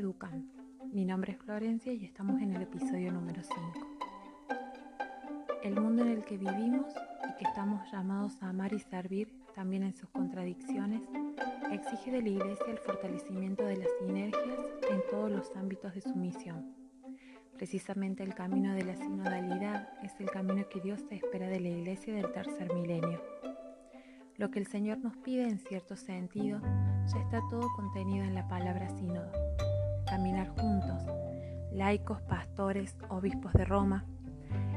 educan. Mi nombre es Florencia y estamos en el episodio número 5. El mundo en el que vivimos y que estamos llamados a amar y servir, también en sus contradicciones, exige de la Iglesia el fortalecimiento de las sinergias en todos los ámbitos de su misión. Precisamente el camino de la sinodalidad es el camino que Dios espera de la Iglesia del tercer milenio. Lo que el Señor nos pide en cierto sentido ya está todo contenido en la palabra sínodo. Caminar juntos, laicos, pastores, obispos de Roma,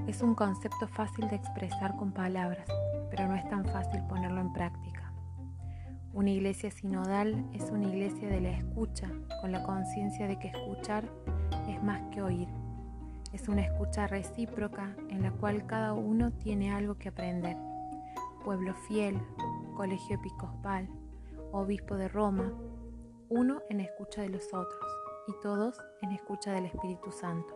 es un concepto fácil de expresar con palabras, pero no es tan fácil ponerlo en práctica. Una iglesia sinodal es una iglesia de la escucha, con la conciencia de que escuchar es más que oír. Es una escucha recíproca en la cual cada uno tiene algo que aprender. Pueblo fiel, colegio episcopal, obispo de Roma, uno en escucha de los otros y todos en escucha del Espíritu Santo.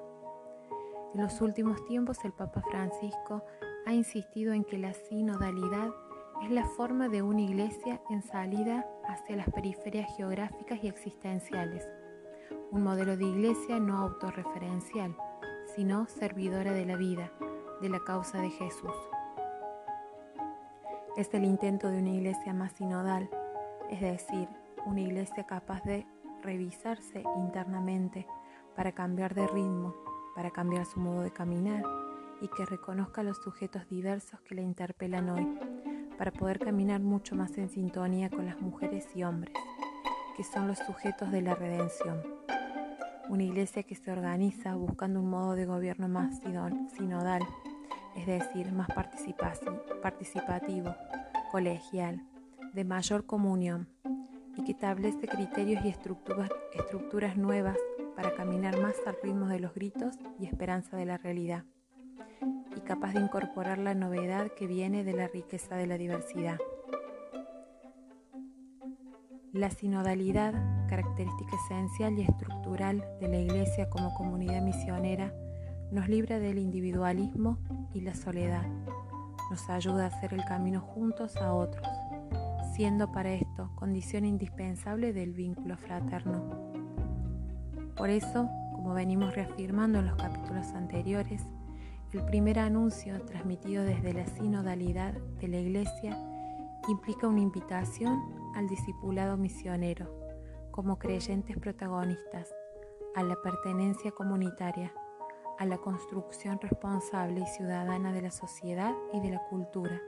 En los últimos tiempos el Papa Francisco ha insistido en que la sinodalidad es la forma de una iglesia en salida hacia las periferias geográficas y existenciales, un modelo de iglesia no autorreferencial, sino servidora de la vida, de la causa de Jesús. Es el intento de una iglesia más sinodal, es decir, una iglesia capaz de revisarse internamente para cambiar de ritmo, para cambiar su modo de caminar y que reconozca los sujetos diversos que la interpelan hoy, para poder caminar mucho más en sintonía con las mujeres y hombres, que son los sujetos de la redención. Una iglesia que se organiza buscando un modo de gobierno más sinodal, es decir, más participativo, colegial, de mayor comunión y que establece criterios y estructuras, estructuras nuevas para caminar más al ritmo de los gritos y esperanza de la realidad, y capaz de incorporar la novedad que viene de la riqueza de la diversidad. La sinodalidad, característica esencial y estructural de la Iglesia como comunidad misionera, nos libra del individualismo y la soledad, nos ayuda a hacer el camino juntos a otros, siendo para esto condición indispensable del vínculo fraterno. Por eso, como venimos reafirmando en los capítulos anteriores, el primer anuncio transmitido desde la sinodalidad de la Iglesia implica una invitación al discipulado misionero como creyentes protagonistas, a la pertenencia comunitaria, a la construcción responsable y ciudadana de la sociedad y de la cultura,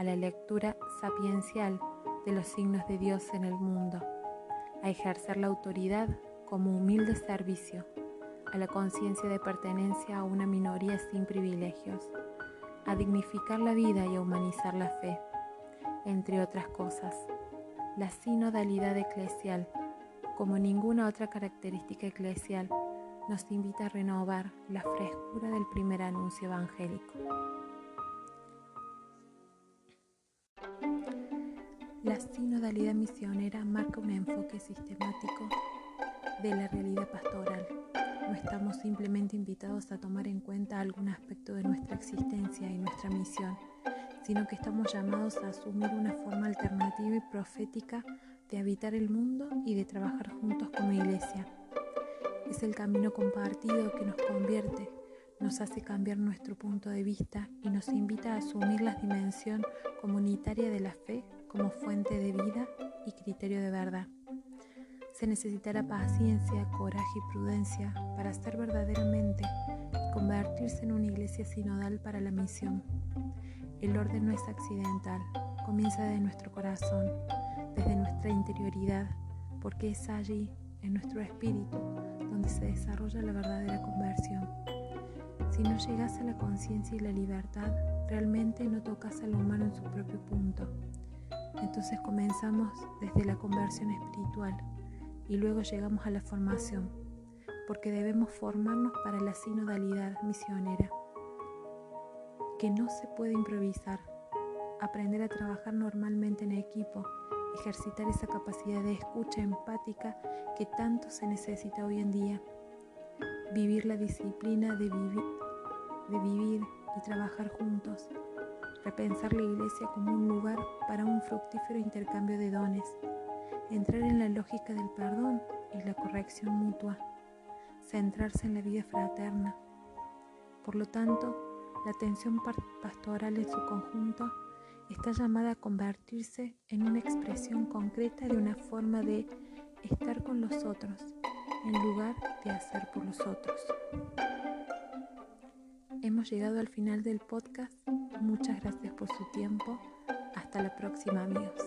a la lectura sapiencial de los signos de Dios en el mundo, a ejercer la autoridad como humilde servicio, a la conciencia de pertenencia a una minoría sin privilegios, a dignificar la vida y a humanizar la fe, entre otras cosas. La sinodalidad eclesial, como ninguna otra característica eclesial, nos invita a renovar la frescura del primer anuncio evangélico. La sinodalidad misionera marca un enfoque sistemático de la realidad pastoral. No estamos simplemente invitados a tomar en cuenta algún aspecto de nuestra existencia y nuestra misión, sino que estamos llamados a asumir una forma alternativa y profética de habitar el mundo y de trabajar juntos como iglesia es el camino compartido que nos convierte, nos hace cambiar nuestro punto de vista y nos invita a asumir la dimensión comunitaria de la fe como fuente de vida y criterio de verdad. Se necesitará paciencia, coraje y prudencia para ser verdaderamente y convertirse en una iglesia sinodal para la misión. El orden no es accidental, comienza desde nuestro corazón, desde nuestra interioridad, porque es allí, en nuestro espíritu, donde se desarrolla la verdadera conversión. Si no llegas a la conciencia y la libertad, realmente no tocas al humano en su propio punto. Entonces comenzamos desde la conversión espiritual y luego llegamos a la formación, porque debemos formarnos para la sinodalidad misionera, que no se puede improvisar, aprender a trabajar normalmente en equipo ejercitar esa capacidad de escucha empática que tanto se necesita hoy en día, vivir la disciplina de, de vivir y trabajar juntos, repensar la iglesia como un lugar para un fructífero intercambio de dones, entrar en la lógica del perdón y la corrección mutua, centrarse en la vida fraterna. Por lo tanto, la atención pastoral en su conjunto está llamada a convertirse en una expresión concreta de una forma de estar con los otros en lugar de hacer por los otros. Hemos llegado al final del podcast. Muchas gracias por su tiempo. Hasta la próxima amigos.